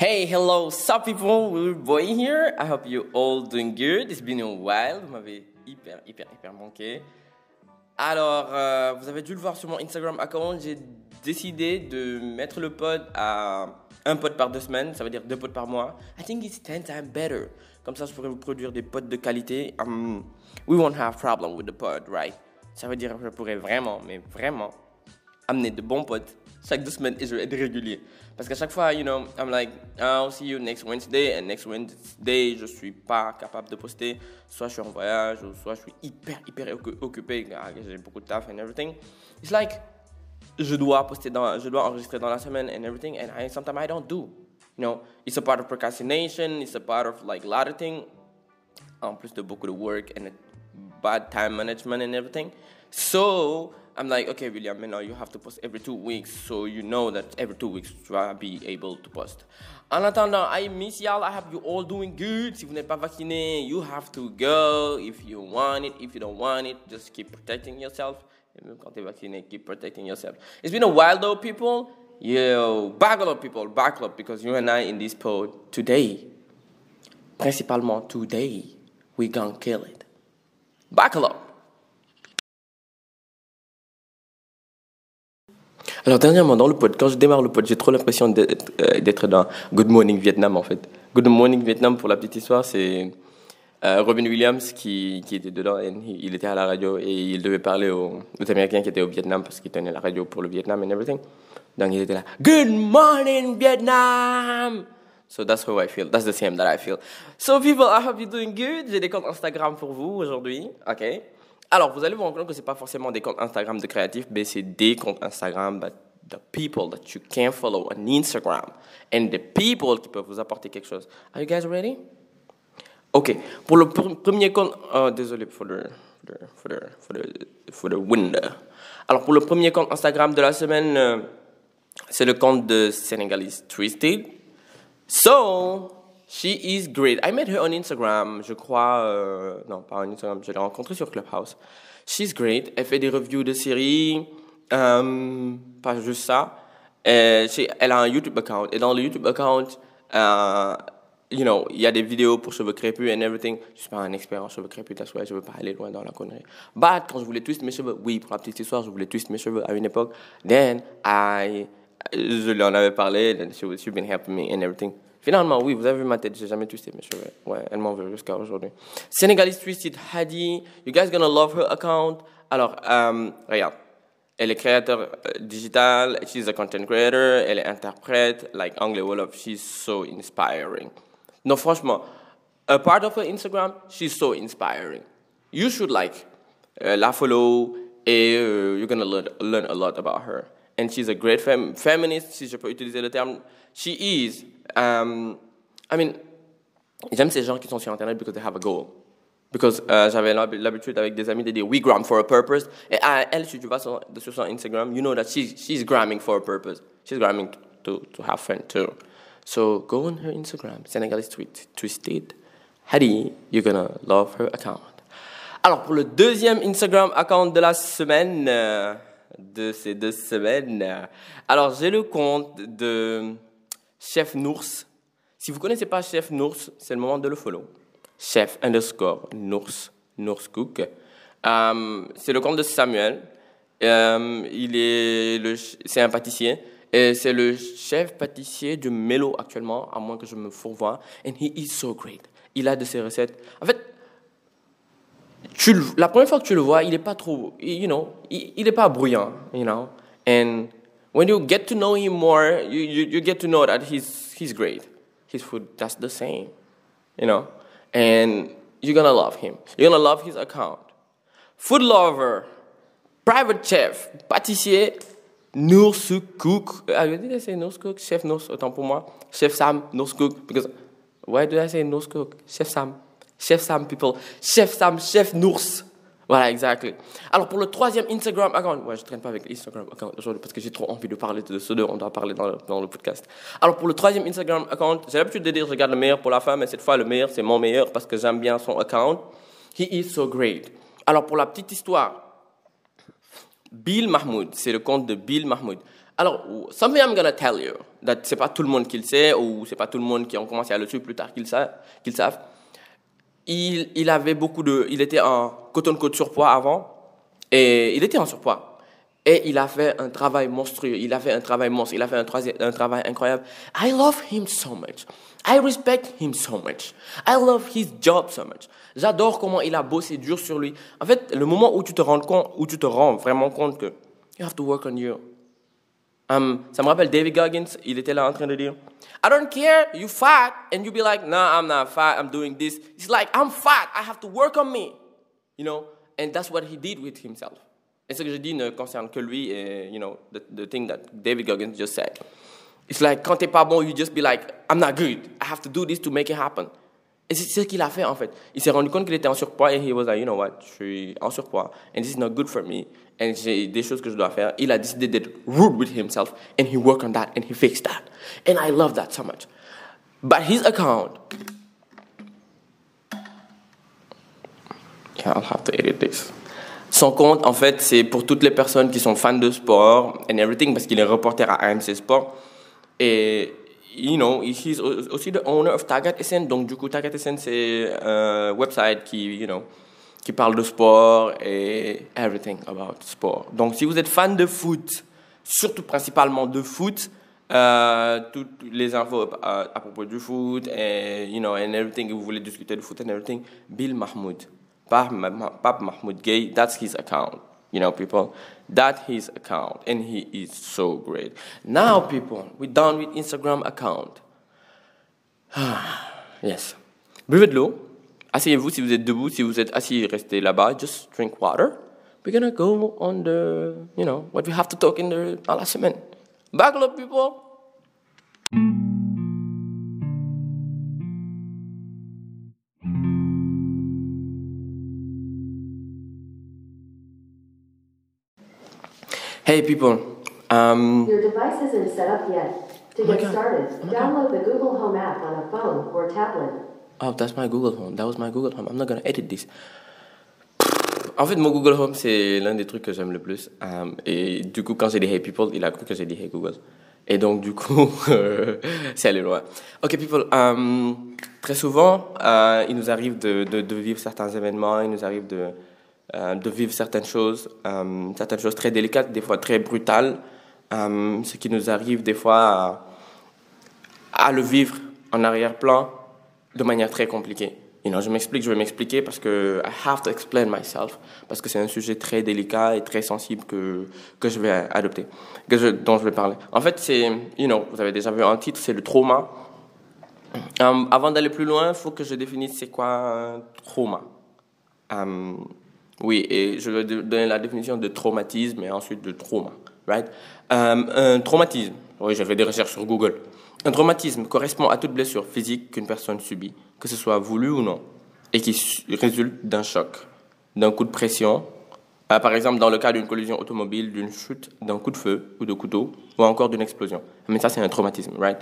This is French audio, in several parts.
Hey, hello, sup people, we're boy here. I hope you all doing good. It's been a while. Vous m'avez hyper, hyper, hyper manqué. Alors, euh, vous avez dû le voir sur mon Instagram account. J'ai décidé de mettre le pod à un pod par deux semaines. Ça veut dire deux pods par mois. I think it's 10 times better. Comme ça, je pourrais vous produire des pods de qualité. Um, we won't have problem with the pod, right? Ça veut dire que je pourrais vraiment, mais vraiment, amener de bons pods chaque deux semaines et je vais être régulier. Parce qu'à chaque fois, you know, I'm like, I'll see you next Wednesday, and next Wednesday, je suis pas capable de poster. Soit je suis en voyage, ou soit je suis hyper, hyper occupé, j'ai beaucoup de taf and everything. It's like, je dois poster dans, je dois enregistrer dans la semaine and everything, and I, sometimes I don't do. You know, it's a part of procrastination, it's a part of like a lot of things, en plus de beaucoup de work and bad time management and everything. So, I'm like, okay, William, now you have to post every two weeks, so you know that every two weeks you will be able to post. En attendant, I miss y'all. I hope you all doing good. Si vous n'êtes pas vacciné, you have to go. If you want it, if you don't want it, just keep protecting yourself. Et même quand t'es vacciné, keep protecting yourself. It's been a while though, people. Yo, buckle up, people, buckle up, because you and I in this pod today, principalement today, we gonna kill it. Buckle up. Alors dernièrement dans le pod, quand je démarre le pod, j'ai trop l'impression euh, d'être dans Good Morning Vietnam en fait. Good Morning Vietnam pour la petite histoire, c'est euh, Robin Williams qui, qui, était dedans, et il était à la radio et il devait parler aux, Américains qui étaient au Vietnam parce qu'il tenait la radio pour le Vietnam and everything. Donc il était là, Good Morning Vietnam. So that's how I feel. That's the same that I feel. So people, I hope you're doing good. J'ai des comptes Instagram pour vous aujourd'hui. Ok? Alors, vous allez vous rendre compte que ce n'est pas forcément des comptes Instagram de créatifs, mais c'est des comptes Instagram, but the people that you can follow on Instagram and the people qui peuvent vous apporter quelque chose. Are you guys ready? Ok. Pour le premier compte, oh, désolé pour le, for the, for the, for the. Alors, pour le premier compte Instagram de la semaine, euh, c'est le compte de Senegalese Twisted. So, She is great. I met her on Instagram, je crois. Euh, non, pas on Instagram, je l'ai rencontrée sur Clubhouse. She's great. Elle fait des reviews de séries. Euh, pas juste ça. Et elle a un YouTube account. Et dans le YouTube account, euh, you know, il y a des vidéos pour cheveux crépus and everything. Je suis pas un expert en cheveux crépus, that's why je veux pas aller loin dans la connerie. But quand je voulais twist mes cheveux, oui, pour la petite histoire, je voulais twist mes cheveux à une époque. Then I, je lui en avais parlé, then she, she's been helping me and everything. Finalement, oui, vous avez vu ma tête, j'ai jamais twisté mes cheveux. Ouais, elle m'en veut jusqu'à aujourd'hui. Senegalese Twisted Hadi, you guys gonna love her account? Alors, euh, regarde, elle est créateur euh, digital, she's a content creator, elle est interprète, like anglais Wolof, she's so inspiring. Non, franchement, a part of her Instagram, she's so inspiring. You should like uh, la follow et uh, you're gonna learn, learn a lot about her. And she's a great fem feminist, si je peux utiliser le terme. She is um, I mean, j'aime ces gens qui sont sur Internet because they have a goal. Because uh, j'avais l'habitude avec des amis de dire we gram for a purpose. Et à elle, si tu vas sur, sur son Instagram, you know that she's, she's gramming for a purpose. She's gramming to, to have fun too. So go on her Instagram, Senegalese tweet, twisted. Hadi, you're gonna love her account. Alors pour le deuxième Instagram account de la semaine, euh, de ces deux semaines, alors j'ai le compte de Chef Nours. Si vous ne connaissez pas Chef Nours, c'est le moment de le follow. Chef underscore Nours, Nours Cook. Euh, c'est le compte de Samuel. Euh, il est c'est un pâtissier. Et c'est le chef pâtissier du Melo actuellement, à moins que je me fourvoie. And he is so great. Il a de ses recettes. En fait, tu, la première fois que tu le vois, il n'est pas trop, you know, il n'est pas bruyant, you know. And when you get to know him more, you, you, you get to know that he's, he's great. His food, that's the same, you know? And you're gonna love him. You're gonna love his account. Food lover, private chef, pâtissier, Nurse Cook. Did I say Nurse Cook? Chef Nurse, autant pour moi. Chef Sam, Nurse Cook. Because, why did I say Nurse Cook? Chef Sam. Chef Sam, people. Chef Sam, Chef Nurse. Voilà, exactement. Alors pour le troisième Instagram account, ouais, je traîne pas avec Instagram account aujourd'hui parce que j'ai trop envie de parler de ce deux, on doit parler dans le, podcast. Alors pour le troisième Instagram account, j'ai l'habitude de dire je garde le meilleur pour la femme, mais cette fois le meilleur c'est mon meilleur parce que j'aime bien son account. He is so great. Alors pour la petite histoire, Bill Mahmoud, c'est le compte de Bill Mahmoud. Alors, something I'm gonna tell you, that c'est pas tout le monde qui le sait, ou c'est pas tout le monde qui ont commencé à le suivre plus tard qu'ils savent, qu'ils savent. Il, avait beaucoup de, il était en coton côte surpoids avant, et il était en surpoids. Et il a fait un travail monstrueux, il a fait un travail monstre, il a fait un, un travail incroyable. I love him so much. I respect him so much. I love his job so much. J'adore comment il a bossé dur sur lui. En fait, le moment où tu te rends compte, où tu te rends vraiment compte que you have to work on you. Um, ça me rappelle David Goggins, il était là en train de dire, I don't care, you fat, and you be like, no, I'm not fat, I'm doing this. He's like, I'm fat, I have to work on me. You know, and that's what he did with himself. Et ce que je dis ne concerne que lui you know, the, the thing that David Goggins just said. It's like, quand t'es pas bon, you just be like, I'm not good, I have to do this to make it happen. Et c'est ce qu'il a fait en fait. Il s'est rendu compte qu'il était en surpoids et he was like, you know what, je suis en surpoids and this is not good for me. And j'ai des choses que je dois faire. Il a décidé d'être rude with himself and he worked on that and he fixed that. And I love that so much. But his account, yeah, I'll have to edit this. Son compte, en fait, c'est pour toutes les personnes qui sont fans de sport and everything parce qu'il est reporter à AMC Sport. Et you know, he's aussi the owner of Tagat SN. Donc, du coup, Tagat SN, c'est un website qui, you know, qui parle de sport et everything about sport. Donc, si vous êtes fan de foot, surtout principalement de foot, euh, toutes les infos à, à, propos du foot et, you know, and everything, que vous voulez discuter de foot and everything, Bill Mahmoud. Mahmoud Gay, that's his account. You know, people, that his account, and he is so great. Now, people, we're done with Instagram account. yes. Buvez de. Asseyez-vous si vous êtes debout. Si vous êtes assis, restez là-bas. Just drink water. We're gonna go on the, you know, what we have to talk in the à la semaine. Buckle up, people. Hey people. Um, Your device isn't set up yet. To Oh get started, Oh download the Google Home app on a phone or tablet. Oh, that's my Google Home. That was my Google Home. I'm not gonna edit this. En fait, mon Google Home, c'est l'un des trucs que j'aime le plus. Um, et du coup, quand j'ai dit Hey People, il a cru que j'ai dit Hey Google. Et donc, du coup, c'est allé loin. Ok, people. um, très souvent, euh, il nous arrive de, vivre certains événements, il nous arrive de, euh, vivre certaines choses, certaines choses très délicates, des fois très brutales. Ce qui nous arrive des fois à le vivre en arrière-plan de manière très compliquée. You know, je m'explique, je vais m'expliquer parce que I have to explain myself parce que c'est un sujet très délicat et très sensible que que je vais adopter, que dont je vais parler. En fait, c'est, you know, vous avez déjà vu un titre, c'est le trauma. Um, avant d'aller plus loin, il faut que je définisse c'est quoi un trauma. Um, oui, et je vais donner la définition de traumatisme et ensuite de trauma. Right? Um, un traumatisme, oui, j'ai fait des recherches sur Google. Un traumatisme correspond à toute blessure physique qu'une personne subit, que ce soit voulu ou non, et qui su- résulte d'un choc, d'un coup de pression, euh, par exemple dans le cas d'une collision automobile, d'une chute, d'un coup de feu ou de couteau, ou encore d'une explosion. Mais ça, c'est un traumatisme, right?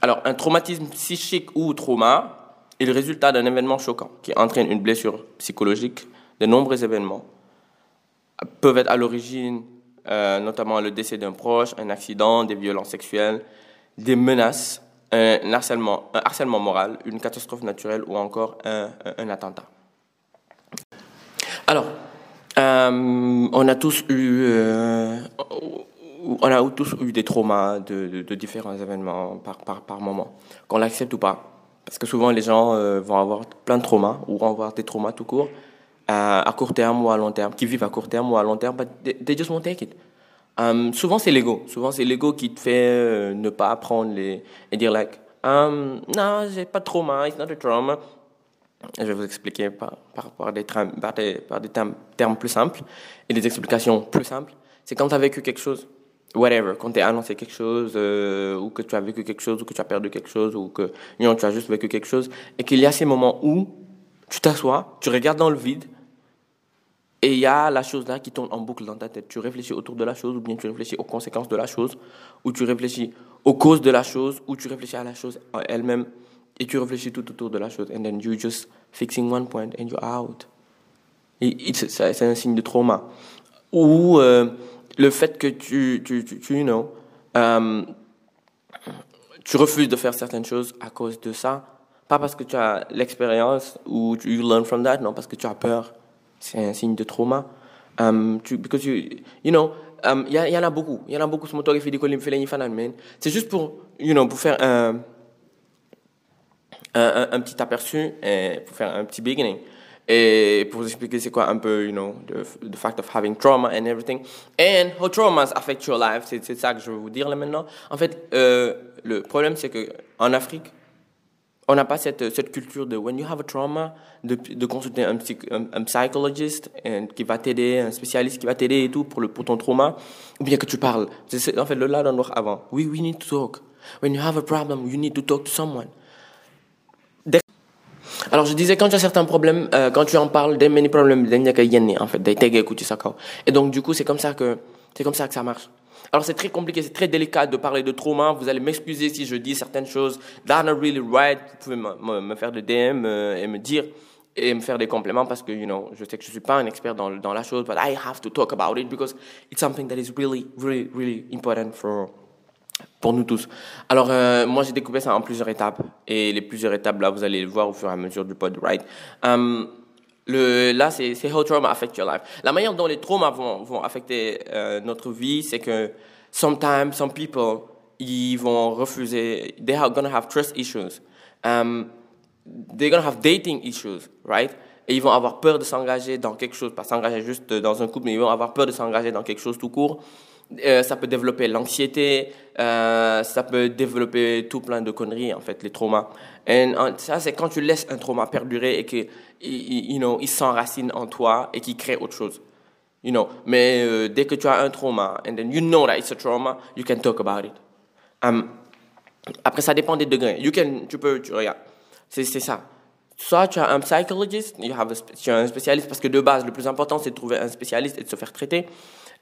Alors, un traumatisme psychique ou trauma est le résultat d'un événement choquant qui entraîne une blessure psychologique. De nombreux événements peuvent être à l'origine, euh, notamment le décès d'un proche, un accident, des violences sexuelles, des menaces, un harcèlement, un harcèlement moral, une catastrophe naturelle ou encore un, attentat. Alors, euh, on a tous eu, euh, on a tous eu des traumas de, différents événements par, moment, qu'on l'accepte ou pas. Parce que souvent, les gens euh, vont avoir plein de traumas ou vont avoir des traumas tout court, à, à court terme ou à long terme, qui vivent à court terme ou à long terme, but they, they just won't take it. Um, souvent, c'est l'ego. Souvent, c'est l'ego qui te fait euh, ne pas apprendre les, et dire, like, um, non, j'ai pas de trauma, it's not a trauma. Je vais vous expliquer par, par, des, tram- par des, termes, termes plus simples et des explications plus simples. C'est quand tu as vécu quelque chose, whatever, quand tu es annoncé quelque chose, euh, ou que tu as vécu quelque chose, ou que tu as perdu quelque chose, ou que know, tu as juste vécu quelque chose, et qu'il y a ces moments où tu t'assois, tu regardes dans le vide, et il y a la chose là qui tourne en boucle dans ta tête. Tu réfléchis autour de la chose, ou bien tu réfléchis aux conséquences de la chose, ou tu réfléchis aux causes de la chose, ou tu réfléchis à la chose elle-même, et tu réfléchis tout autour de la chose. And then you just fixing one point and you're out. C'est un signe de trauma. Ou euh, le fait que tu, tu, tu, tu you know, euh, tu refuses de faire certaines choses à cause de ça, pas parce que tu as l'expérience ou tu you learn from that, non, parce que tu as peur. C'est un signe de trauma. Um, tu, because you, you know, il y, y, en a beaucoup. Il y en a beaucoup. C'est juste pour, you know, pour faire un, un, petit aperçu, pour faire un petit beginning. Et pour vous expliquer c'est quoi un peu, you know, the, the fact of having trauma and everything. And how traumas affect your life, c'est ça que je veux vous dire là maintenant. En fait, euh, le problème c'est que en Afrique, on n'a pas cette, cette culture de when you have a trauma, de, de consulter un, psych, un, un psychologist and, qui va t'aider, un spécialiste qui va t'aider et tout pour, le, pour ton trauma, ou bien que tu parles. C'est en fait le là dans avant. We, we need to talk. When you have a problem, you need to talk to someone. Alors je disais quand tu as certains problèmes, euh, quand tu en parles, des many problèmes, en fait, des Et donc du coup c'est comme ça que c'est comme ça que ça marche. Alors c'est très compliqué, c'est très délicat de parler de trauma. Vous allez m'excuser si je dis certaines choses that not really right. Vous pouvez me, faire des DM euh, et me dire et me faire des compléments parce que you know je sais que je suis pas un expert dans dans la chose, but I have to talk about it because it's something that is really really really important for pour nous tous. Alors, euh, moi, j'ai découpé ça en plusieurs étapes. Et les plusieurs étapes, là, vous allez le voir au fur et à mesure du pod, right? Um, là, c'est how trauma affect your life. La manière dont les traumas vont, vont affecter euh, notre vie, c'est que sometimes, some people, ils vont refuser, they are gonna have trust issues. Um, they're gonna have dating issues, right? Et ils vont avoir peur de s'engager dans quelque chose, pas s'engager juste dans un couple, mais ils vont avoir peur de s'engager dans quelque chose tout court. Euh, ça peut développer l'anxiété, euh, ça peut développer tout plein de conneries, en fait, les traumas. Et ça, c'est quand tu laisses un trauma perdurer et qu'il you know, il s'enracine en toi et qu'il crée autre chose. You know. Mais euh, dès que tu as un trauma, and then you know that it's a trauma, you can talk about it. Um, après, ça dépend des degrés. You can, tu peux, tu regardes. C'est ça. Soit tu as un psychologist, tu as un spécialiste, parce que de base, le plus important, c'est de trouver un spécialiste et de se faire traiter.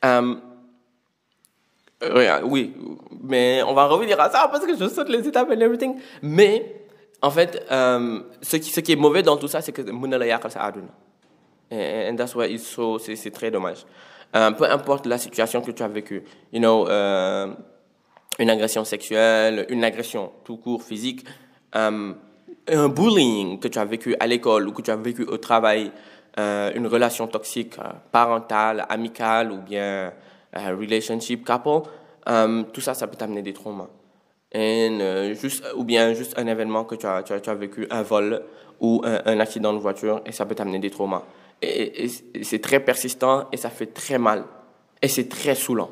Um, oui, mais on va revenir à ça parce que je saute les étapes and everything. Mais, en fait, euh, ce, qui, est mauvais dans tout ça, c'est que And that's why it's so, c'est très dommage. Euh, peu importe la situation que tu as vécue, you know, euh, une agression sexuelle, une agression tout court physique, un bullying que tu as vécu à l'école ou que tu as vécu au travail, une relation toxique parentale, amicale ou bien relationship, couple, tout ça, ça peut t'amener des traumas. Euh, juste, ou bien juste un événement que tu as, tu as, tu as vécu, un vol ou un, accident de voiture, et ça peut t'amener des traumas. Et, c'est très persistant et ça fait très mal. Et c'est très saoulant.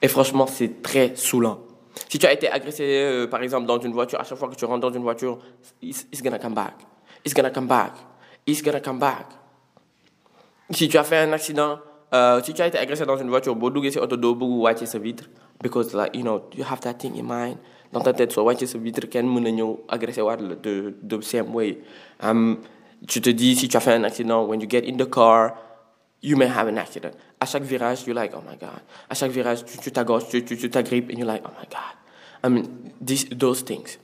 Et franchement, c'est très saoulant. Si tu as été agressé, euh, par exemple, dans une voiture, à chaque fois que tu rentres dans une voiture, it's, it's gonna come back. It's gonna come back. It's gonna come back. Si tu as fait un accident, uh, si tu as été agressé dans une voiture sa vitre because like you know you have that thing in mind dans ta tête vitre same way tu te dis si tu as fait un accident when you get in the car you may have an accident. À chaque virage you're like oh my god. À chaque virage tu t'agosses tu tu t'agrippes and you're like oh my god. I mean these, those things.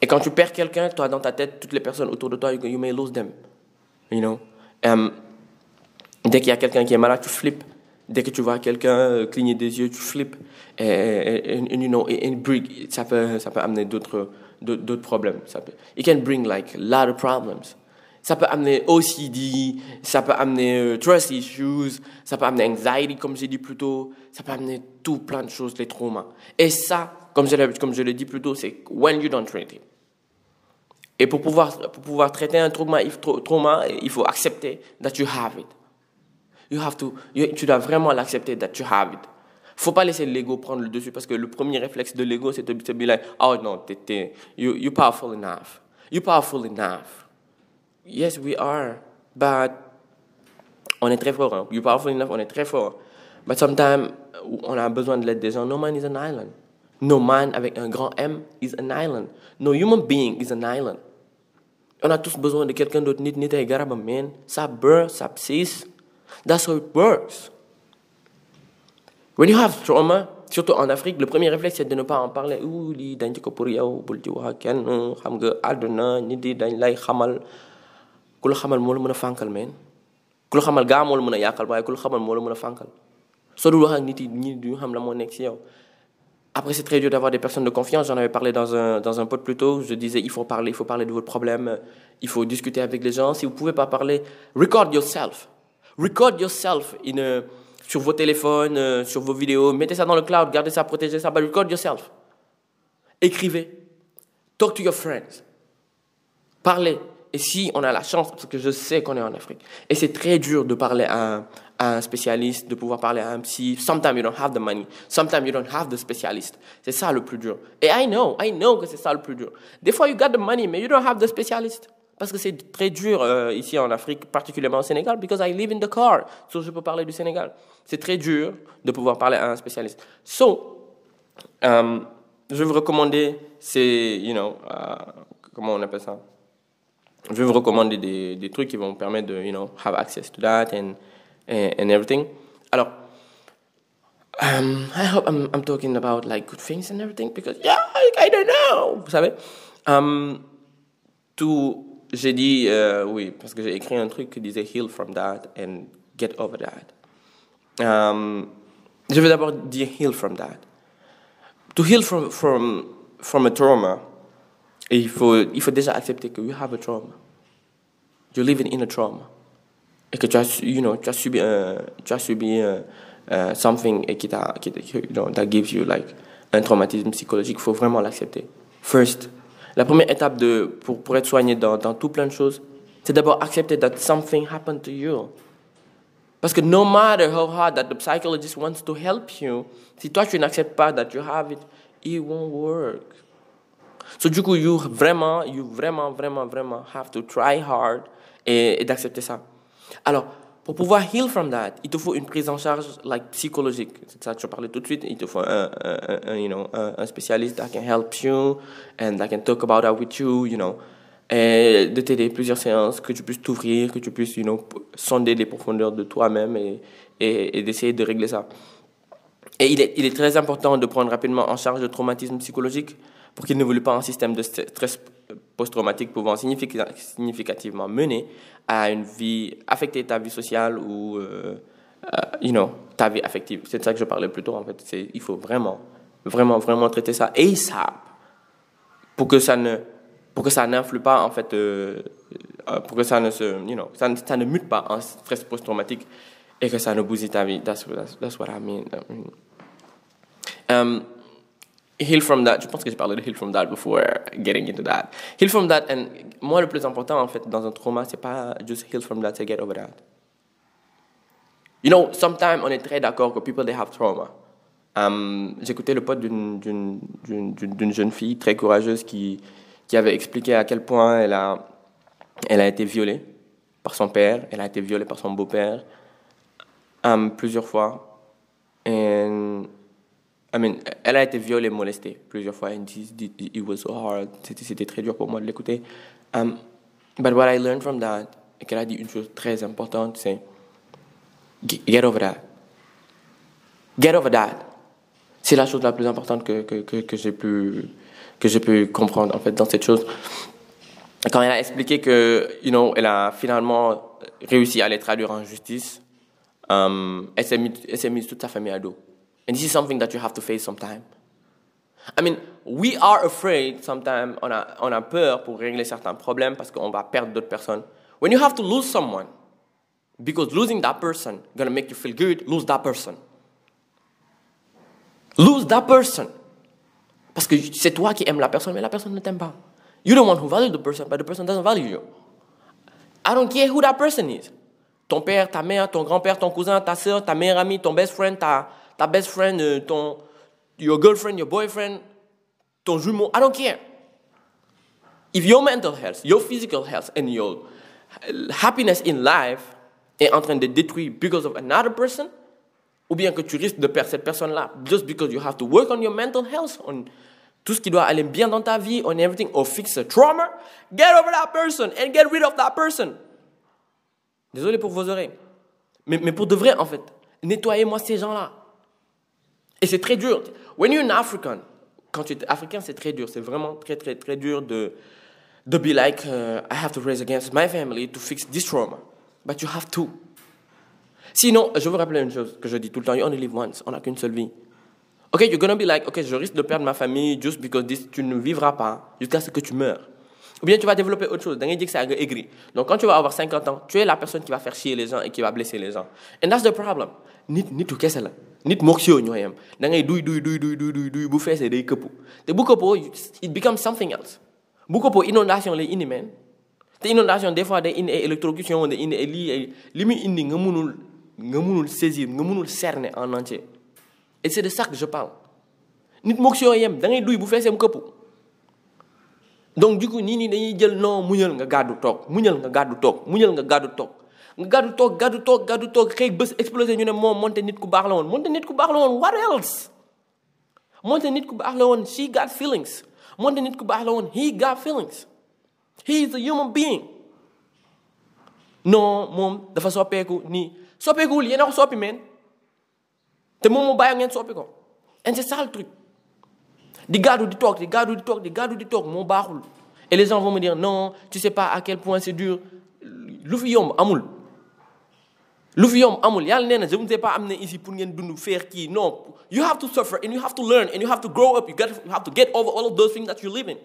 Et quand tu perds quelqu'un toi dans ta tête toutes les personnes autour de toi you, you may lose them. You know? Um, Dès qu'il y a quelqu'un qui est malade, tu flippes. Dès que tu vois quelqu'un euh, cligner des yeux, tu flippes. Et, et, you know, et, bring, ça, peut, ça peut amener d'autres, d'autres problèmes. Ça peut, it can bring like a lot of problems. Ça peut amener OCD, ça peut amener uh, trust issues, ça peut amener anxiety, comme j'ai dit plus tôt, ça peut amener tout plein de choses, les traumas. Et ça, comme je, comme je l'ai dit plus tôt, c'est when you don't treat it. Et pour pouvoir, pour pouvoir traiter un trauma, trauma, il faut accepter that you have it. You have to, you, tu dois vraiment l'accepter that you have it. Faut pas laisser l'ego prendre le dessus parce que le premier réflexe de l'ego c'est de se dire oh non, t'es, you, you're powerful enough. You're powerful enough. Yes, we are, but on est très fort. Hein. You're powerful enough, on est très fort. But sometimes on a besoin de l'aide des gens. No man is an island. No man avec un grand M is an island. No human being is an island. On a tous besoin de quelqu'un d'autre. Nit nit garabam, man. Ça beurre, ça psisse. That's how it works. When you have trauma, surtout en Afrique, le premier réflexe c'est de ne pas en parler. Après c'est très dur d'avoir des personnes de confiance. J'en avais parlé dans un dans un pod plus tôt. Je disais il faut parler il faut parler de votre problème. Il faut discuter avec les gens. Si vous pouvez pas parler record yourself record yourself in a, sur vos téléphones euh, sur vos vidéos mettez ça dans le cloud gardez ça protégez ça but record yourself écrivez talk to your friends parlez et si on a la chance, parce que je sais qu'on est en Afrique, et c'est très dur de parler à un, à un, spécialiste, de pouvoir parler à un psy. Sometimes you don't have the money. Sometimes you don't have the specialist. C'est ça le plus dur. Et I know, I know que c'est ça le plus dur. Des fois, you got the money, mais you don't have the specialist. Parce que c'est très dur euh, ici en Afrique, particulièrement au Sénégal, because I live in the car. So je peux parler du Sénégal. C'est très dur de pouvoir parler à un spécialiste. So, um, je vais vous recommander, c'est, you know, uh, comment on appelle ça? je vais vous recommander des, des, trucs qui vont permettre de, you know, have access to that and, and, everything. Alors, um, I hope I'm, I'm, talking about like good things and everything because, yeah, I, I don't know, vous savez? Um, tout, j'ai dit, euh, oui, parce que j'ai écrit un truc qui disait heal from that and get over that. Um, je vais d'abord dire heal from that. To heal from, from, from a trauma, il faut, il faut déjà accepter que you have a trauma. You're living in a trauma. Et que tu as, you know, tu as subi, un, tu as subi un, uh, something et qui t'a, qui, that gives you like un traumatisme psychologique. Il faut vraiment l'accepter. First, la première étape de, pour, pour être soigné dans, dans tout plein de choses, c'est d'abord accepter that something happened to you. Parce que no matter how hard that the psychologist wants to help you, si toi tu n'acceptes pas that you have it, it won't work. So du coup, you vraiment, you vraiment, vraiment, vraiment have to try hard et, et d'accepter ça. Alors, pour pouvoir heal from that, il te faut une prise en charge like psychologique. C'est ça que je parlais tout de suite. Il te faut un, you know, un, spécialiste that can help you and that can talk about that with you, know. Et de t'aider plusieurs séances, que tu puisses t'ouvrir, que tu puisses, you know, sonder les profondeurs de toi-même et, d'essayer de régler ça. Et il est, il est très important de prendre rapidement en charge le traumatisme psychologique pour qu'il n'évolue pas un système de stress post-traumatique pouvant significativement mener à une vie, affecter ta vie sociale ou, euh, uh, you know, ta vie affective. C'est de ça que je parlais plus tôt, en fait. Il faut vraiment, vraiment, vraiment traiter ça ASAP pour que ça ne, pour que ça n'influe pas, en fait, euh, pour que ça ne se, you know, ça, ça ne mute pas en stress post-traumatique et que ça ne bousille ta vie. That's, that's, that's what I mean. Um, heal from that. Je pense que j'ai parlé de heal from that before getting into that. Heal from that, and moi, le plus important, en fait, dans un trauma, c'est pas just heal from that, c'est get over that. You know, sometimes on est très d'accord que people, they have trauma. Um, J'écoutais le pote d'une jeune fille très courageuse qui, qui avait expliqué à quel point elle a, elle a été violée par son père, elle a été violée par son beau-père um, plusieurs fois. And I mean, elle a été violée, molestée plusieurs fois. And it was so hard. C'était très dur pour moi de l'écouter. Um, but what I learned from that, et qu'elle a dit une chose très importante, c'est get over that. Get over that. C'est la chose la plus importante que, j'ai pu, comprendre en fait dans cette chose. Quand elle a expliqué que, you know, elle a finalement réussi à les traduire en justice, um, elle s'est mise toute sa famille à dos. And this is something that you have to face sometime. I mean, we are afraid sometimes, on a, on a peur pour régler certains problèmes parce qu'on va perdre d'autres personnes. When you have to lose someone, because losing that person gonna make you feel good, lose that person. Lose that person. Parce que c'est toi qui aimes la personne, mais la personne ne t'aime pas. You're the one who values the person, but the person doesn't value you. I don't care who that person is. Ton père, ta mère, ton grand-père, ton cousin, ta soeur, ta meilleure amie, ton best friend, ta, ta best friend, euh, ton, your girlfriend, your boyfriend, ton jumeau, I don't care. If your mental health, your physical health, and your happiness in life est en train de détruire because of another person, ou bien que tu risques de perdre cette personne-là just because you have to work on your mental health, on tout ce qui doit aller bien dans ta vie, on everything, or fix a trauma, get over that person and get rid of that person. Désolé pour vos oreilles. Mais, mais pour de vrai, en fait, nettoyez-moi ces gens-là. Et c'est très dur. When you're an African, quand tu es africain, c'est très dur. C'est vraiment très, très, très dur de, de be like, uh, I have to raise against my family to fix this trauma. But you have to. Sinon, je vous rappelle une chose que je dis tout le temps, you only live once, on n'a qu'une seule vie. Ok, you're gonna be like, ok, je risque de perdre ma famille just because this, tu ne vivras pas jusqu'à ce que tu meurs. Ou bien tu vas développer autre chose. Da ngay dire que c'est aigri. Donc quand tu vas avoir 50 ans, tu es la personne qui va faire chier les gens et qui va blesser les gens. And that's the problem. Nit nitu kese la. Nit mook si yow ñoo. Da ngay duy duy duy duy duy duy bu feesee day te bu it becomes something else. bu këppoo inondation lay indi meen. te inondation des fois day indi électrocution day indi li muy indi nga munul nga munul saisir nga munul cerner en entier. et c'est de ça que je parle. nit da duy bu mu donc du coup nii nii dañuy jël non muñal nga gàddu gàddu toog gàddu toog gàddu toog xëy bés explosé ñu ne moom monte nit ku baax la nit ku baax la what else? Monte nit ku baax la she got feelings. Monte nit ku baax la he got feelings. He is a human being. Non moom dafa soppeeku nii soppeekuwul yéen a ko soppi meen te moom mu bàyyi ngeen soppi ko. And c'est ça le truc. Di gàddu di toog di gàddu di toog di gàddu di toog moo baaxul. Et les gens vont me dire non tu sais pas à quel point c'est dur. Lu fi yomb amul. Je ne sais pas am na ici pour non. You have to suffer and you have to learn and you have to grow up. You, get, you have to get over all of those things that you live in.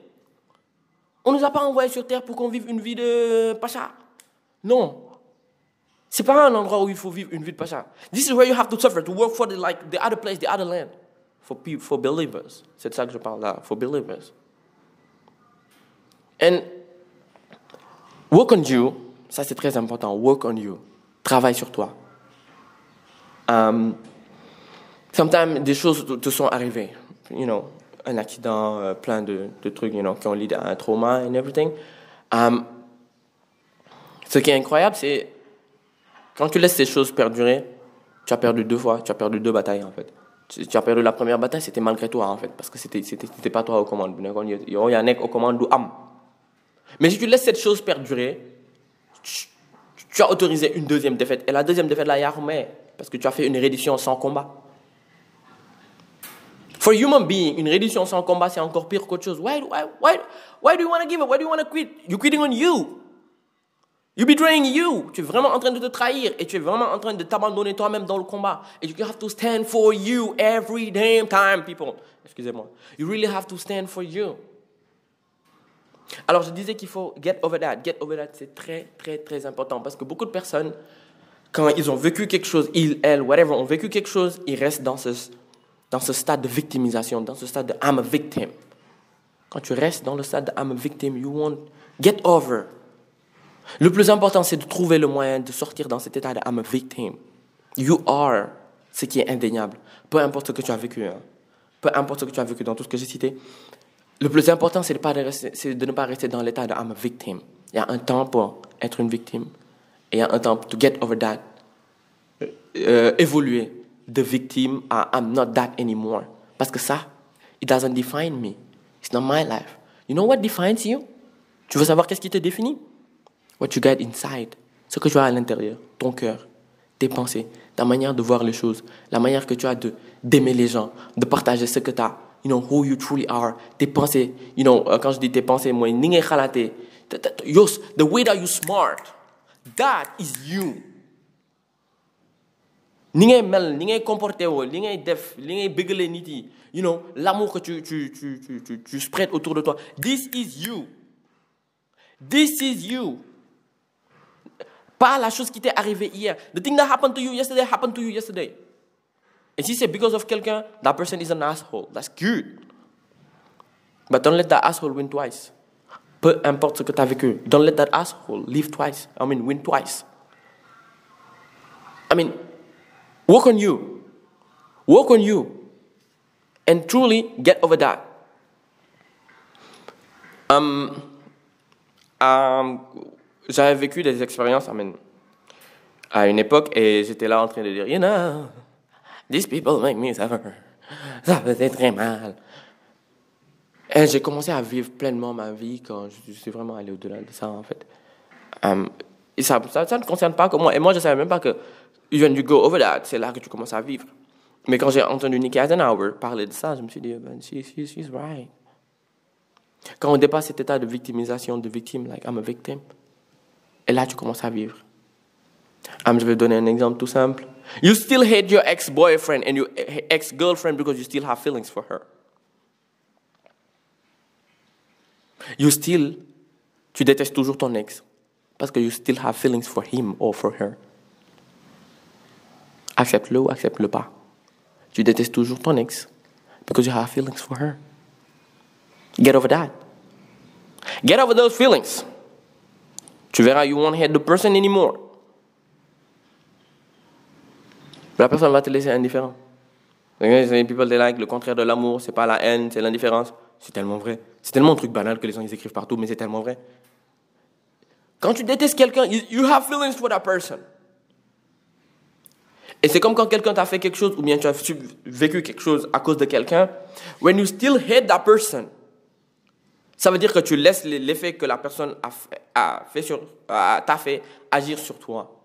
On nous a pas envoyé sur terre pour qu'on vive une vie de pacha. Non. C'est pas un endroit où il faut vivre une vie de pacha. This is where you have to suffer to work for the like the other place the other land. For people, for believers. C'est ça que je parle là, for believers. And work on you, ça c'est très important, work on you. Travaille sur toi. Um, sometimes des choses te sont arrivées, you know, un accident, euh, plein de, trucs, you know, qui ont lié à un trauma and everything. Um, ce qui est incroyable, c'est quand tu laisses ces choses perdurer, tu as perdu deux fois, tu as perdu deux batailles en fait tu as perdu la première bataille, c'était malgré toi en fait, parce que c'était c'était pas toi aux commandes. Il y a un mec aux commandes du. Mais si tu laisses cette chose perdurer, tu, tu, as autorisé une deuxième défaite. Et la deuxième défaite, là, il y a parce que tu as fait une reddition sans combat. For human being, une reddition sans combat, c'est encore pire qu'autre chose. Why, why, why, why do you want to give up? Why do you want to quit? You're quitting on you. You betraying you. Tu es vraiment en train de te trahir et tu es vraiment en train de t'abandonner toi-même dans le combat. Et you have to stand for you every damn time, people. Excusez-moi. You really have to stand for you. Alors je disais qu'il faut get over that. Get over that, c'est très, très, très important parce que beaucoup de personnes, quand ils ont vécu quelque chose, ils, elles, whatever, ont vécu quelque chose, ils restent dans ce, dans ce stade de victimisation, dans ce stade de I'm a victim. Quand tu restes dans le stade de I'm a victim, you won't get over. Le plus important, c'est de trouver le moyen de sortir dans cet état de I'm a victim. You are ce qui est indéniable. Peu importe ce que tu as vécu. Hein. Peu importe ce que tu as vécu dans tout ce que j'ai cité. Le plus important, c'est de, ne pas rester dans l'état de I'm a victim. Il y a un temps pour être une victime. Et il y a un temps to get over that. Euh, évoluer de victime à I'm not that anymore. Parce que ça, it doesn't define me. It's not my life. You know what defines you? Tu veux savoir qu'est-ce qui te définit? What you got inside. Ce que tu as à l'intérieur. Ton cœur. Tes pensées. Ta manière de voir les choses. La manière que tu as de, d'aimer les gens. De partager ce que tu as. You know, who you truly are. Tes pensées. You know, quand je dis tes pensées, moi, ni ngay. The way that you smart. That is you. ni ngay mel ni ngay comporté ngay def li ngay yi you know l'amour que tu tu tu tu tu tu spread autour de toi this is you this is you pas la chose qui t'est arrivée hier the thing that happened to you yesterday happened to you yesterday and si c'est because of quelqu'un that person is an asshole that's good but don't let that asshole win twice peu importe ce que tu as vécu don't let that asshole live twice I mean win twice I mean Work on you. Work on you. And truly get over that. Um, um, J'avais vécu des expériences I mean, à une époque et j'étais là en train de dire, you know, these people make me suffer. Ça faisait très mal. Et j'ai commencé à vivre pleinement ma vie quand je suis vraiment allé au-delà de ça, en fait. Um, et ça, ça, ne concerne pas que moi. Et moi, je ne savais même pas que when you go over that, c'est là que tu commences à vivre. Mais quand j'ai entendu Nikki Eisenhower parler de ça, je me suis dit, ben, she, she, she's right. Quand on dépasse cet état de victimisation, de victime, like I'm a victim, et là tu commences à vivre. Ah, je vais donner un exemple tout simple. You still hate your ex-boyfriend and your ex-girlfriend because you still have feelings for her. You still, tu détestes toujours ton ex parce que you still have feelings for him or for her. Accepte-le ou accepte-le pas. Tu détestes toujours ton ex because you have feelings for her. Get over that. Get over those feelings. Tu verras, you won't hate the person anymore. La personne va te laisser indifférent. People they like le contraire de l'amour, c'est pas la haine, c'est l'indifférence. C'est tellement vrai. C'est tellement un truc banal que les gens ils écrivent partout, mais c'est tellement vrai. Quand tu détestes quelqu'un, you, you have feelings for that person. Et c'est comme quand quelqu'un t'a fait quelque chose, ou bien tu as vécu quelque chose à cause de quelqu'un. When you still hate that person, ça veut dire que tu laisses l'effet que la personne a fait, sur, t'a fait agir sur toi.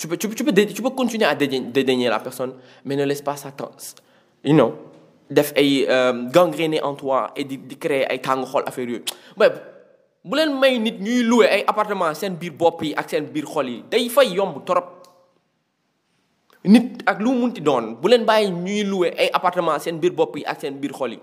Tu peux, tu, peux, tu, peux, tu peux continuer à dédaigner la personne, mais ne laisse pas ça, you know, def ay euh, gangréné en toi et di, di créer ay tàng xol affaire yooyu. mais bu leen may nit ñuy loué ay appartement seen biir bopp yi ak seen biir xol yi day fay yomb torop nit ak lu mu munti doon bu leen bàyyi ñuy loué ay appartement seen biir bopp yi ak seen biir xol yi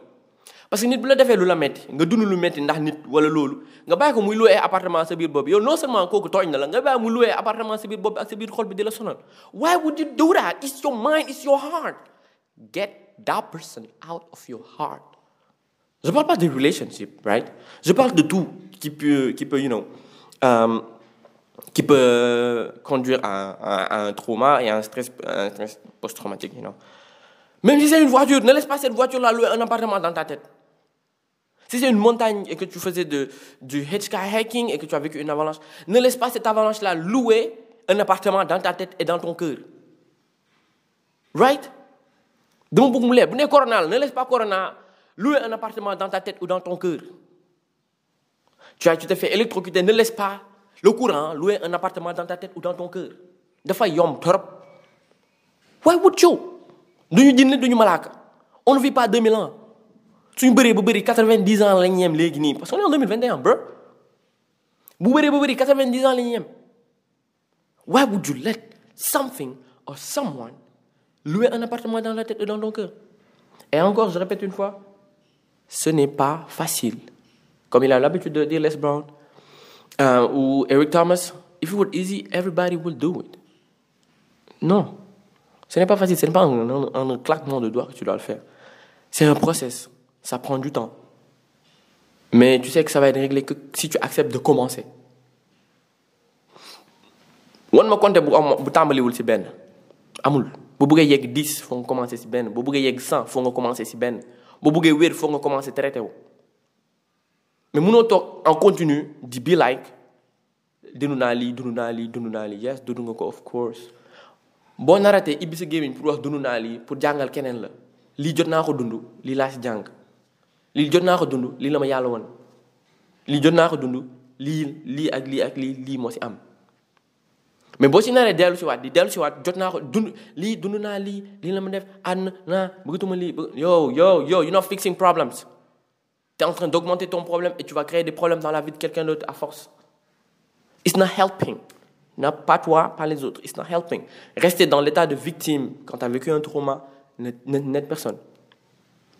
parce que nit bu la defee lu la metti nga dund lu metti ndax nit wala loolu nga bàyyi ko muy loué appartement sa biir bopp yow non seulement kooku tooñ na la nga bàyyi muy loué appartement sa biir bopp ak sa biir xol bi di la sonal why would you do that? It's your mind it's your heart get that person out of your heart je parle pas de relationship right? Je parle de tout qui peut qui peut you know um, qui peut conduire à, à, à, un trauma et à un stress, stress post-traumatique. You know. Même si c'est une voiture, ne laisse pas cette voiture-là louer un appartement dans ta tête. Si c'est une montagne et que tu faisais de, du hitchhiking et que tu as vécu une avalanche, ne laisse pas cette avalanche-là louer un appartement dans ta tête et dans ton cœur. Right? Donc, ne laisse pas corona louer un appartement dans ta tête ou dans ton cœur. Tu, as, tu t'es fait électrocuter, ne laisse pas le courant, louer un appartement dans ta tête ou dans ton cœur. dafa yom trop. Why would you? On ne vit pas 2000 ans. Suñu bëree ba bëri 90 ans lañ yem léegi nii parce qu'on est en 2021 bro. bu bëree bëri 90 ans lañ yem. Why would you let something or someone louer un appartement dans la tête et dans ton cœur? Et encore, je répète une fois, ce n'est pas facile. Comme il a l'habitude de dire Les Brown, uh, ou Eric Thomas, if it were easy, everybody would do it. Non, ce n'est pas facile, ce n'est pas un, un, un, claquement de doigts que tu dois le faire. C'est un process, ça prend du temps. Mais tu sais que ça va être réglé que si tu acceptes de commencer. wan ma compter bu am bu tàmbaliwul si benn. Amul. Bu bëggee yegg 10 foo nga commencé si benn. Bu bëggee yegg 100 foo nga commencé si benn. Bu bëggee wér foo nga commencé traité wu. Mais mënoo toog en continu di be like dund naa lii dund naa lii dund naa lii. Yes dund nga of course. Boo naratee ibbi sa gémmiñ pour wax dund naa lii pour jàngal keneen la lii jot naa ko dund lii laa si jàng lii jot naa ko dund lii la ma yàlla woon lii jot naa ko dund lii lii ak lii ak lii lii moo si am mais boo si naree dellu si waat di dellu si waat jot naa ko dund lii dund naa lii lii la ma def ànd naa bëggatuma lii yo yo yo you're not fixing problems tu es en train d'augmenter ton problème et tu vas créer des problèmes dans la vie de quelqu'un d'autre à force it's not helping non, pas toi, pas les autres. It's not helping. Rester dans l'état de victime quand tu as vécu un trauma n'aide personne.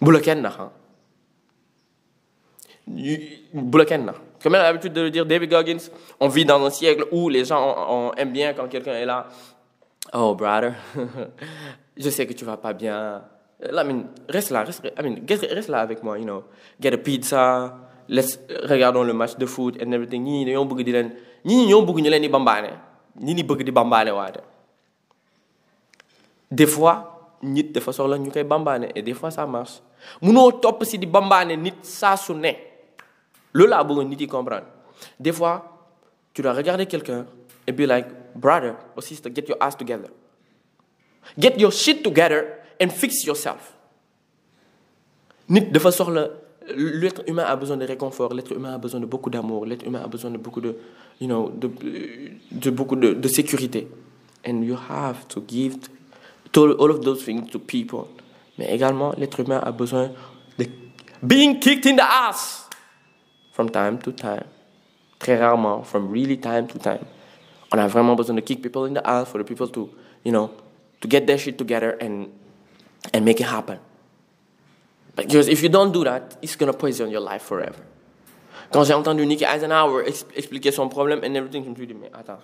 Bouloken na. Bouloken na. Comme elle a l'habitude de le dire, David Goggins, on vit dans un siècle où les gens on, on aiment bien quand quelqu'un est là. Oh, brother, je sais que tu vas pas bien. I mean, reste là, reste, I mean, reste là avec moi, you know. Get a pizza, let's, regardons le match de foot and everything. Ñi dañoo bëgg di leen ñi ñoo bëgg ñu leen di bambaane ñi ni bëgg di bambaane waate des fois nit dafa soxla ñu koy bambaane et des fois ça marche munoo topp si di bambaane nit saa su loolu laa bëggoon nit comprendre des fois tu dois regarder quelqu'un et be like brother or sister get your ass together get your shit together and fix yourself nit dafa soxla l'être humain a besoin de réconfort, l'être humain a besoin de beaucoup d'amour, l'être humain a besoin de beaucoup de, you know, de, beaucoup de, sécurité. And you have to give all of those things to people. Mais également, l'être humain a besoin de being kicked in the ass from time to time. Très rarement, from really time to time. On a vraiment besoin de kick people in the ass for the people to, you know, to get their shit together and, and make it happen. Because if you don't do that, it's gonna poison your life forever. Quand j'ai entendu Nikki Eisenhower ex- expliquer son problème and everything, je me suis dit, mais attends,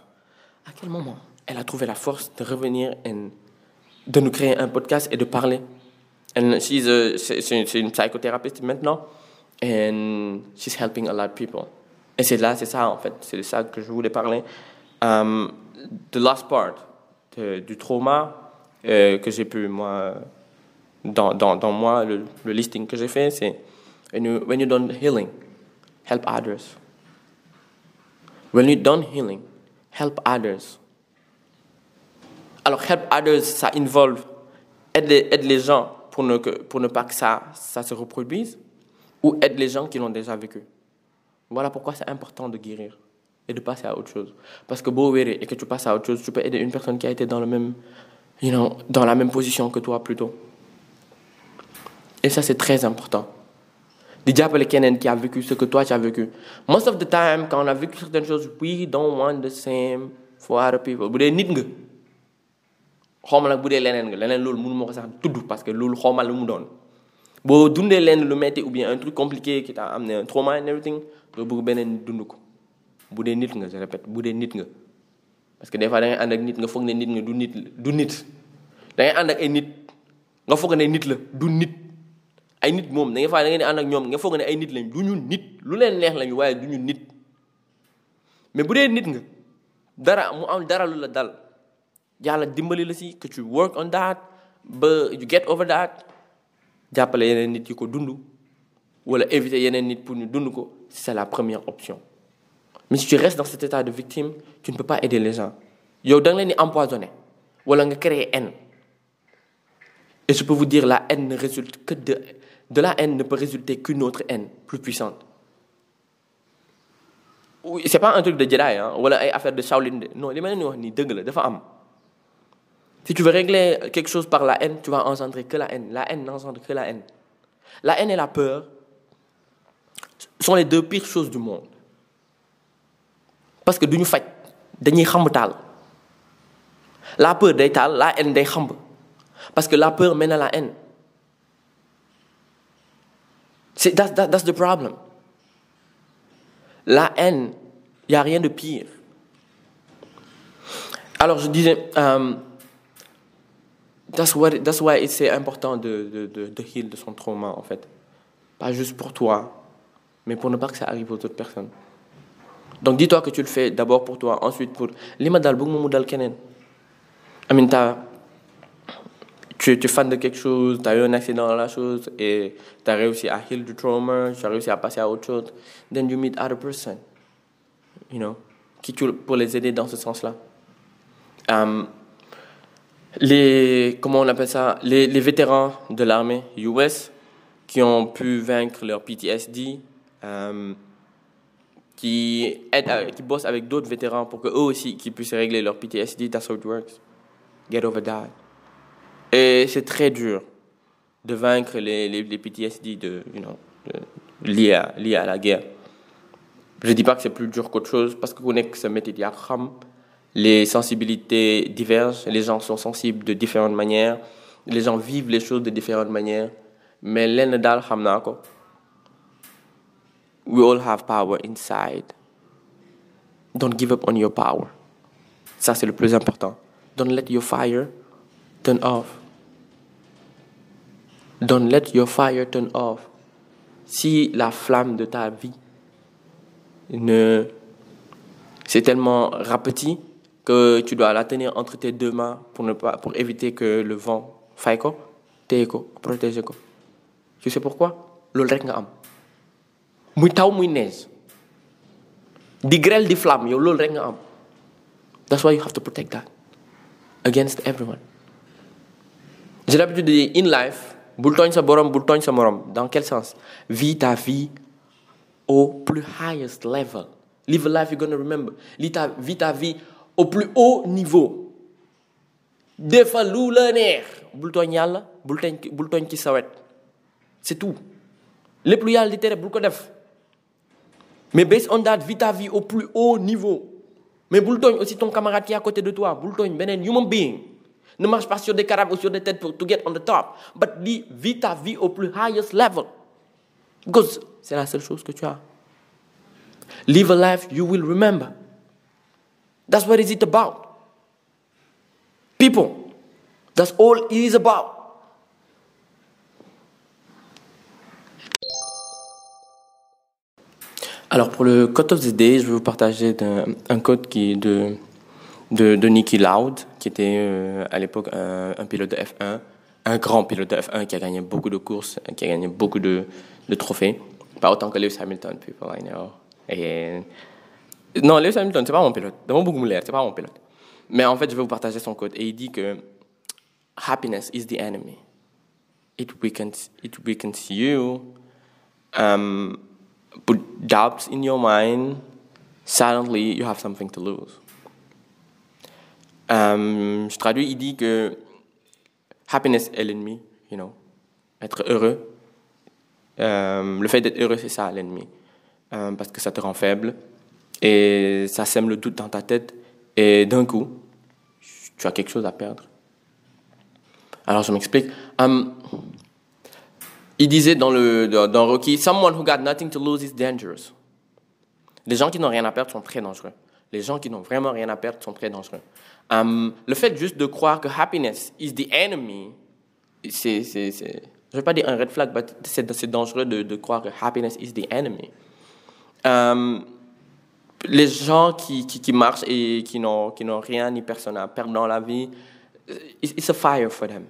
à quel moment elle a trouvé la force de revenir et de nous créer un podcast et de parler? C'est une psychothérapeute maintenant, and she's helping a lot of people. Et c'est là, c'est ça en fait, c'est de ça que je voulais parler. Um, the last part du trauma euh, que j'ai pu, moi, dans, dans, dans moi, le, listing que j'ai fait, c'est when you, when you done healing, help others. When you done healing, help others. Alors, help others, ça involve aide les, aide les gens pour ne, pour ne pas que ça, ça se reproduise ou aide les gens qui l'ont déjà vécu. Voilà pourquoi c'est important de guérir et de passer à autre chose. Parce que beau et que tu passes à autre chose, tu peux aider une personne qui a été dans, le même, you know, dans la même position que toi plutôt. Et ça, c'est très important. di jàppale keneen qui a vécu ce que toi tu as vécu most of the time quand on a vécu certaines choses we don't want the same for other people bu dee nit nga xawma nag bu dee leneen nga leneen loolu mënu parce que loolu xawma lu mu doon boo dundee leen lu metti ou bien un truc compliqué qui t'a amené un trauma and everything doo bëgg beneen dund ko. Bu dee nit nga je répète bu dee nit nga. Parce que des fois da ngay ànd ak nit nga foog ne nit nga du nit du nit. Da ngay ànd ak ay nit nga foog ne nit la du nit. Ay nit moom da ngay fa da ngeen ànd ak ñoom nga foog ne ay nit lañ du ñu nit. Lu leen neex lañu waaye du ñu nit. Mais bu dee nit nga dara mu am dara lu la dal. Yàlla dimbali la si que tu work on that ba you get over that jàppale yeneen nit yi ko dund wala éviter yeneen nit pour ñu dund c'est la première option. Mais si tu restes dans cet état de victime tu ne peux pas aider les gens. Yow da nga leen di empoisonner créer haine. Et je peux vous dire la haine ne résulte que de de la haine ne peut résulter qu'une autre haine plus puissante. C'est pas un truc de Jedi hein wala affaire de Shaolin non li ma leen di wax nii dëgg si tu veux régler quelque chose par la haine tu vas engendrer que la haine. La haine n'engendre que la haine. La haine et la peur sont les deux pires choses du monde. Parce que duñu faj la peur la haine parce que la peur mène à la haine. C'est that's, that, the problem. La haine il y a rien de pire. Alors je disais um, that's what that's why c'est important de de de heal de son trauma en fait. Pas juste pour toi mais pour ne pas que ça arrive aux autres personnes. Donc dis-toi que tu le fais d'abord pour toi ensuite pour li ma dal mean t'as tu, tu es fan de quelque chose, tu as eu un accident dans la chose et tu as réussi à heal du trauma, tu as réussi à passer à autre chose, then you meet other person, you know, qui tu, pour les aider dans ce sens-là. Um, les, comment on appelle ça, les, les vétérans de l'armée US qui ont pu vaincre leur PTSD, um, qui, qui bossent avec d'autres vétérans pour que eux aussi qui puissent régler leur PTSD, that's how it works. Get over that. Et c'est très dur de vaincre les, les, les PTSD de, you know, de- liés, à, la guerre. Je ne dis pas que c'est plus dur qu'autre chose parce que connaît que ce métier de xam, les sensibilités divergent, les gens sont sensibles de différentes manières, les gens vivent les choses de différentes manières. Mais lenn daal we all have power inside. Don't give up on your power. Ça, c'est le plus important. Don't let your fire turn off. Don't let your fire turn off. Si la flamme de ta vie ne c'est tellement rapetit que tu dois la tenir entre tes deux mains pour ne pas pour éviter que le vent faille ko téye ko protéger ko. Tu sais pourquoi? Loolu rek nga am. Muy taw muy neige. Di grêle di flamme yow loolu rek nga am. That's why you have to protect that against everyone. J'ai l'habitude de dire in life bul sa borom bul sa morom. Dans quel sens? Vis ta vie au plus highest level. Live a life you're gonna remember. Vis ta vie au plus haut niveau. Defal lu la neex. Bul tooñ yàlla c'est tout. Lépp lu yàlla di tere bul mais based on that vis ta vie au plus haut niveau. Mais bul tooñ aussi ton camarade qui est à côté de toi. Bul tooñ beneen human being. Ne marche pas sur des carabes ou sur des têtes pour to get on the top. But li vis ta vie au plus highest level. Because c'est la seule chose que tu as. Live a life you will remember that's what is it about? People that's all it is about Alors pour le code of the day, je vais vous partager un, code qui de, de, Nicky Loud, qui était euh, à l'époque un, pilote de F1, un grand pilote de F1 qui a gagné beaucoup de courses, qui a gagné beaucoup de, de trophées. Pas autant que Lewis Hamilton, people I know. Non, Lewis Hamilton, c'est pas mon pilote. C'est pas mon pilote. Mais en fait, je vais vous partager son code. Et il dit que happiness is the enemy. It weakens, it weakens you. Um, put doubts in your mind, suddenly you have something to lose. Um, je traduis, il dit que happiness est l'ennemi, you know, être heureux. Um, le fait d'être heureux, c'est ça l'ennemi, um, parce que ça te rend faible et ça sème le doute dans ta tête et d'un coup, tu as quelque chose à perdre. Alors je m'explique. Um, il disait dans, le, dans Rocky, Someone who got nothing to lose is dangerous. Les gens qui n'ont rien à perdre sont très dangereux. Les gens qui n'ont vraiment rien à perdre sont très dangereux. Um, le fait juste de croire que happiness is the enemy, c'est, c'est, je ne vais pas dire un red flag, mais c'est, c'est dangereux de, de, croire que happiness is the enemy. Um, les gens qui, qui, marchent et qui n'ont, qui n'ont rien ni personne à perdre dans la vie, it's, it's a fire for them.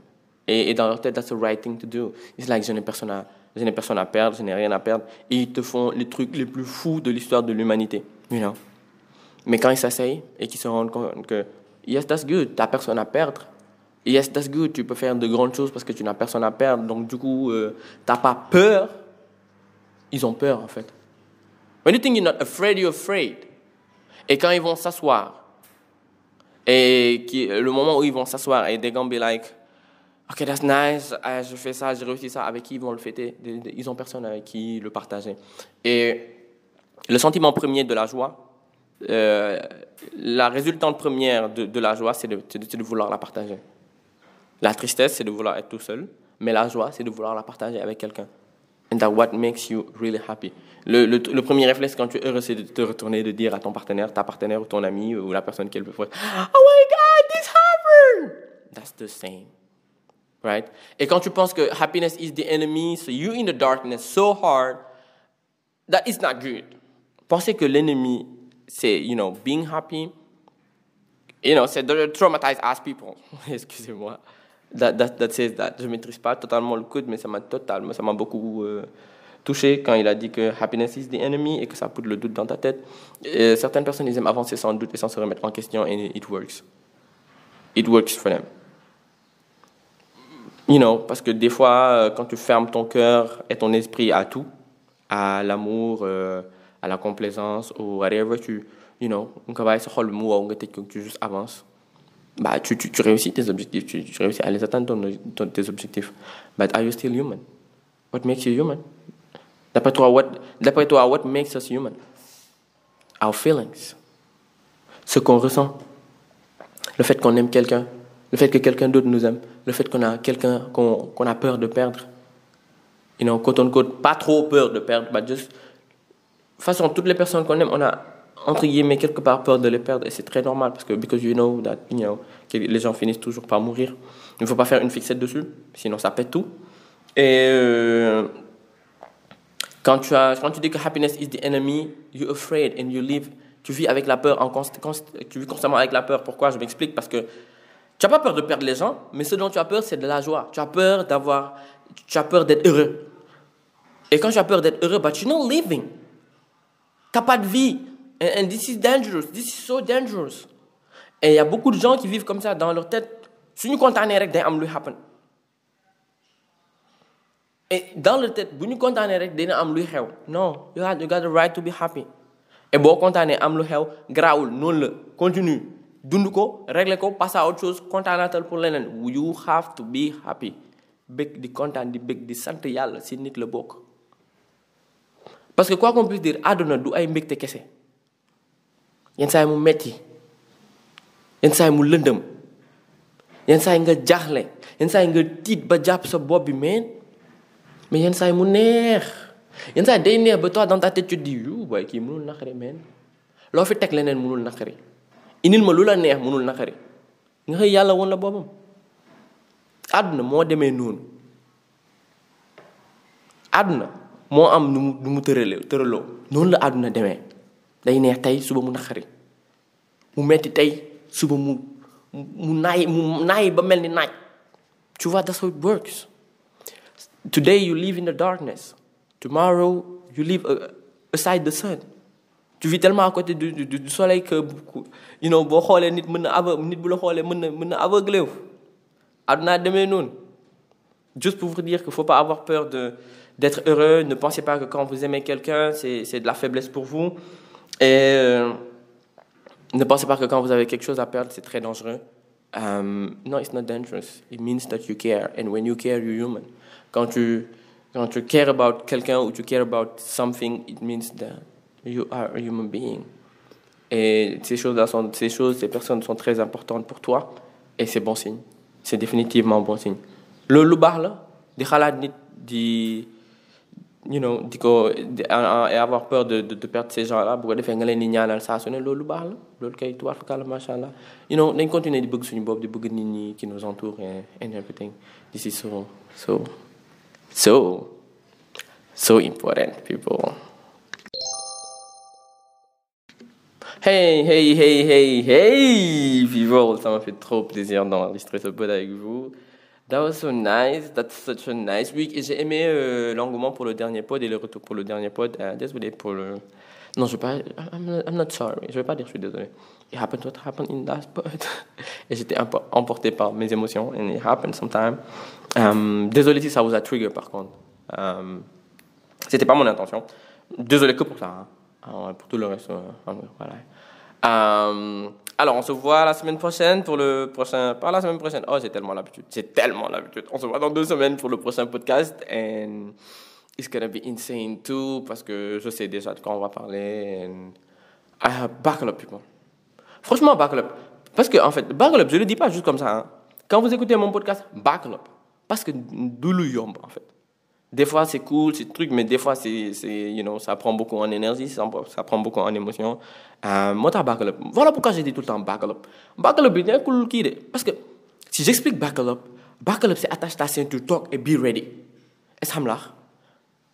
Et, et, dans leur tête, that's the right thing to do. It's like, je n'ai personne à, je n'ai personne à perdre, je n'ai rien à perdre. Et ils te font les trucs les plus fous de l'histoire de l'humanité. You know? Mais quand ils s'asseyent et qu'ils se rendent compte que, yes, that's good, t'as personne à perdre. Yes, that's good, tu peux faire de grandes choses parce que tu n'as personne à perdre. Donc, du coup, euh, t'as pas peur. Ils ont peur, en fait. When you think you're not afraid, you're afraid. Et quand ils vont s'asseoir, et qui, le moment où ils vont s'asseoir, et they're gonna be like, Ok, that's nice, ah, je fais ça, j'ai réussi ça. Avec qui ils vont le fêter Ils ont personne avec qui le partager. Et le sentiment premier de la joie, euh, la résultante première de, de la joie, c'est de, de, de, vouloir la partager. La tristesse, c'est de vouloir être tout seul, mais la joie, c'est de vouloir la partager avec quelqu'un. And that what makes you really happy. Le, le, premier réflexe quand tu es heureux, c'est de te retourner et de dire à ton partenaire, ta partenaire ou ton ami ou la personne qui est le plus forte, Oh my God, this happened! That's the same. right? Et quand tu penses que happiness is the enemy, so you in the darkness so hard, that is not good. Penser que l'ennemi, c'est, you know, being happy, you know, c'est de traumatize as people. Excusez-moi. That, that, that says that. Je maîtrise pas totalement le code, mais ça m'a totalement, ça m'a beaucoup euh, touché quand il a dit que happiness is the enemy et que ça pousse le doute dans ta tête. Certaines personnes, ils aiment avancer sans doute et sans se remettre en question, et it works. It works for them. You know, parce que des fois, euh, quand tu fermes ton cœur et ton esprit à tout, à l'amour, euh, à la complaisance ou whatever, tu, you know, tu juste avances. Bah, tu, tu, tu réussis tes objectifs, tu, tu réussis à les atteindre ton, ton, tes objectifs. But are you still human? What makes you human? D'après toi, what, d'après toi, what makes us human? Our feelings. Ce qu'on ressent. Le fait qu'on aime quelqu'un, le fait que quelqu'un d'autre nous aime, le fait qu'on a quelqu'un qu'on qu a peur de perdre. You know, quote unquote, pas trop peur de perdre, but just. De toute façon, toutes les personnes qu'on aime, on a entre guillemets quelque part peur de les perdre et c'est très normal parce que because you know that you know que les gens finissent toujours par mourir. Il ne faut pas faire une fixette dessus, sinon ça pète tout. Et euh, quand tu as quand tu dis que happiness is the enemy, you're afraid and you live. Tu vis avec la peur tu vis constamment avec la peur. Pourquoi? Je m'explique parce que tu n'as pas peur de perdre les gens, mais ce dont tu as peur, c'est de la joie. Tu as peur d'avoir, tu as peur d'être heureux. Et quand tu as peur d'être heureux, but you're not living. Tu n'as pas de vie. And, and, this is dangerous. This is so dangerous. Et il y a beaucoup de gens qui vivent comme ça dans leur tête. Nous condamnons rek day am luy happen. Et dans leur tête, bu ñu condamné rek dina am luy xew. Non, you got, you got the right to be happy. Et boo condamné am lu xew, garaawul noonu la. Continue. dund ko régler ko passe à autre chose kontaanaatal pour leneen you have to be happy bëgg di kontaan di bëgg di sant yàlla si nit la bokk parce que quoi qu'on puisse dire àdduna du ay mbégte kese yenn saa yi mu metti yenn saa yi mu lëndëm yenn saa yi nga jaaxle yenn saa yi nga tiit ba jàpp sa bopp bi mais mais yenn saa yi mu neex yenn saa yi day neex ba toi dans ta tête tu dis yu waaye kii mënul naqari men. Loo fi teg leneen mënul naqari indil ma lu la neex mënul naqari nga xëy yàlla woon la boppam àdduna moo demee noonu àdduna moo am nu mu nu mu noonu la àdduna demee tu vois that's how it works. Today you live in the darkness. Tomorrow you live aside the sun. Tu vis tellement à côté du soleil que you know boo xoolee nit mën na nit bu la aveuglé juste pour vous dire qu'il faut pas avoir peur d'être heureux. Ne pensez pas que quand vous aimez quelqu'un c'est de la faiblesse pour vous et euh, ne pensez pas que quand vous avez quelque chose à perdre c'est très dangereux. Um, no it's not dangerous. It means that you care. And when you care you're human. Quand tu quand tu care about quelqu'un ou tu care about something it means that you are a human being. Et ces choses-là sont ces choses ces personnes sont très importantes pour toi. Et c'est bon signe. C'est définitivement bon signe. Lu baax la di xalaat you know di ko avoir peur de de perdre ces gens-là bu ko defee nga leen di ñaanal saa su ne loolu lu baax la loolu kay tubaab fakàlla macha allah you know nañ continuer di bëgg suñu bopp di bëgg nit ñi qui nous entourent and, and everything this is so so so so important people Hey, hey, hey, hey, hey, people! Ça m'a fait trop plaisir d'enregistrer ce pod avec vous. That was so nice. That's such a nice week. J'ai aimé euh, l'engouement pour le dernier pod et le retour pour le dernier pod. Uh, désolé pour le. Non, je vais pas. I'm, I'm not sorry. Je vais pas dire je suis désolé. It happened what happened in that pod. et j'étais emporté par mes émotions. And it happened sometime. Um, désolé si ça vous a trigger par contre. Um, C'était pas mon intention. Désolé que pour ça. Hein. Ah, pour tout le reste, voilà. Euh, alors, on se voit la semaine prochaine pour le prochain. Pas la semaine prochaine. Oh, j'ai tellement l'habitude. J'ai tellement l'habitude. On se voit dans deux semaines pour le prochain podcast. And it's gonna be insane too. Parce que je sais déjà de quoi on va parler. And have buckle up, people. Franchement, up. Parce que, en fait, buckle up, je le dis pas juste comme ça. Hein. Quand vous écoutez mon podcast, up. Parce que yomb, en fait. Des fois, c'est cool, c'est truc, mais des fois, c'est, you know, ça prend beaucoup en énergie, ça, ça prend beaucoup en émotion. Euh, moi, t'as buckle up. Voilà pourquoi j'ai dit tout le temps buckle up. Buckle up, c'est cool qui Parce que si j'explique buckle up, c'est attache ta ceinture, talk et be ready. Est-ce que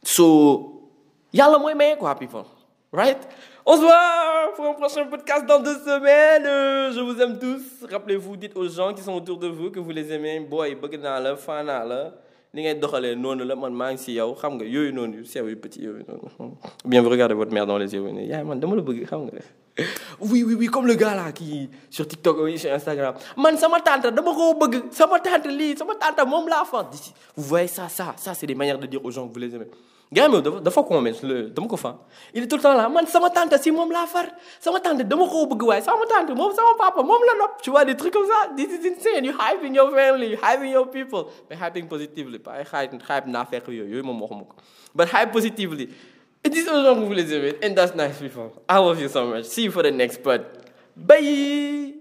So, y'a le moyen, quoi, people. Right? On se voit pour un prochain podcast dans deux semaines. Euh, je vous aime tous. Rappelez-vous, dites aux gens qui sont autour de vous que vous les aimez. Boy, bëgg naa la, fan la. Ni ngay doxalee noonu la man maa ngi si yow xam nga yooyu noonu yu sew yu petit yooyu noonu. Bien vous regardez votre mère dans les yeux ne yaay man dama la bëgg xam nga. Oui oui oui comme le gars là qui sur TikTok oui sur Instagram. Man sama tante dama ko bëgg. Sama tante lii sama tante moom laa fa vous voyez ça ça ça c'est des manières de dire aux gens que vous les aimez gars mi dafa convaincre le dama ko fa. Il est tout le temps là man sama tante si moom laa far. Sama tante dama ko bëgg waaye sama tante moom sama papa moom la nopp. Tu vois des trucs comme ça this is insane. You hyping your family you hyping your people. Mais hyping positively pas hype hype naa fekk yooyu yooyu moom waxuma but hype positively. It is que vous les aimez. And that's nice people. I love you so much. See you for the next pod bye